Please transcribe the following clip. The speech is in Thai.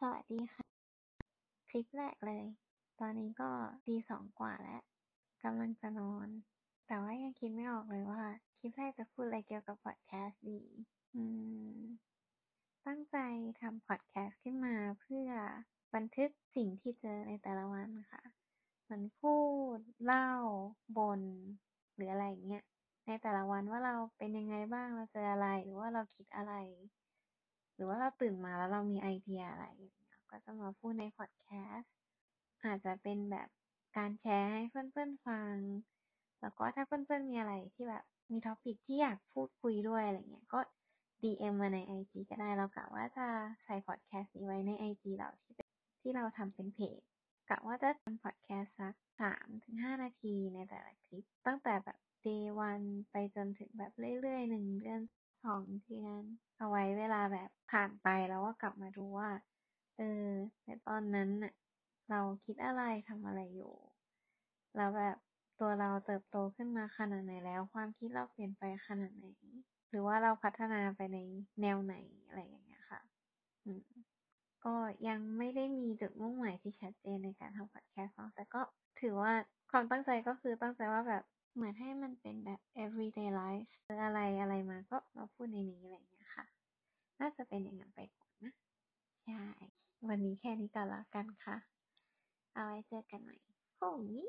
สวัสดีค่ะ คลิปแรกเลย ตอนนี้ก็ตีสองกว่าแล้วกำลังจะนอน แต่ว่ายังคิดไม่ออกเลยว่า คลิปแรกจะพูดอะไรเกี่ยวกับพอดแคสต์ดี อืม ตั้งใจทำพอดแคสต์ขึ้นมาเพื่อบันทึกสิ่งที่เจอในแต่ละวันค่ะมือนพูด เล่าบน่นหรืออะไรอย่างเงี้ยในแต่ละวันว่าเราเป็นยังไงบ้างเราเจออะไรหรือว่าเราคิดอะไร หรือว่าเราตื่นมาแล้วเรามีไอเดียอะไรอย่างเงี้ยก็จะมาพูดในพอดแคสต์อาจจะเป็นแบบการแชร์ให้เพื่อนๆฟัง แล้วก็ถ้าเพื่อนๆมีอะไรที่แบบมี topic ที่อยากพูดคุยด้วยอะไรเงี้ยก็ DM มาใน IG ก็ได้เรากะว่าจะใส่พอดแคสต์นี้ไว้ใน IG เราที่ที่เราทำเป็นเพจกะว่าจะทำพอดแคสต์สักสามถึงห้านาทีในแต่ละคลิป ตั้งแต่แบบ day one ไปจนถึงแบบเรื่อยๆหนึ่งเดือนสองเดือนเอาไว้ ผ่านไปแล้วก็กลับมาดูว่า เออ ในตอนนั้นน่ะ เราคิดอะไรทำอะไรอยู่ แล้วแบบตัวเราเติบโตขึ้นมาขนาดไหนแล้ว ความคิดเราเปลี่ยนไปขนาดไหน หรือว่าเราพัฒนาไปในแนวไหนอะไรอย่างเงี้ยค่ะ อืม ก็ยังไม่ได้มีจุดมุ่งหมายที่ชัดเจนในการทำพอดแคสต์แต่ก็ถือว่าความตั้งใจก็คือตั้งใจว่าแบบเหมือนให้มันเป็นแบบ everyday life เจออะไรอะไรมาก็มาพูดในนี้อะไรอย่างเงี้ย น่าจะเป็นอย่างนั้นไปก่อนนะ ใช่ วันนี้แค่นี้ก็แล้วกันค่ะ เอาไว้เจอกันใหม่พรุ่งนี้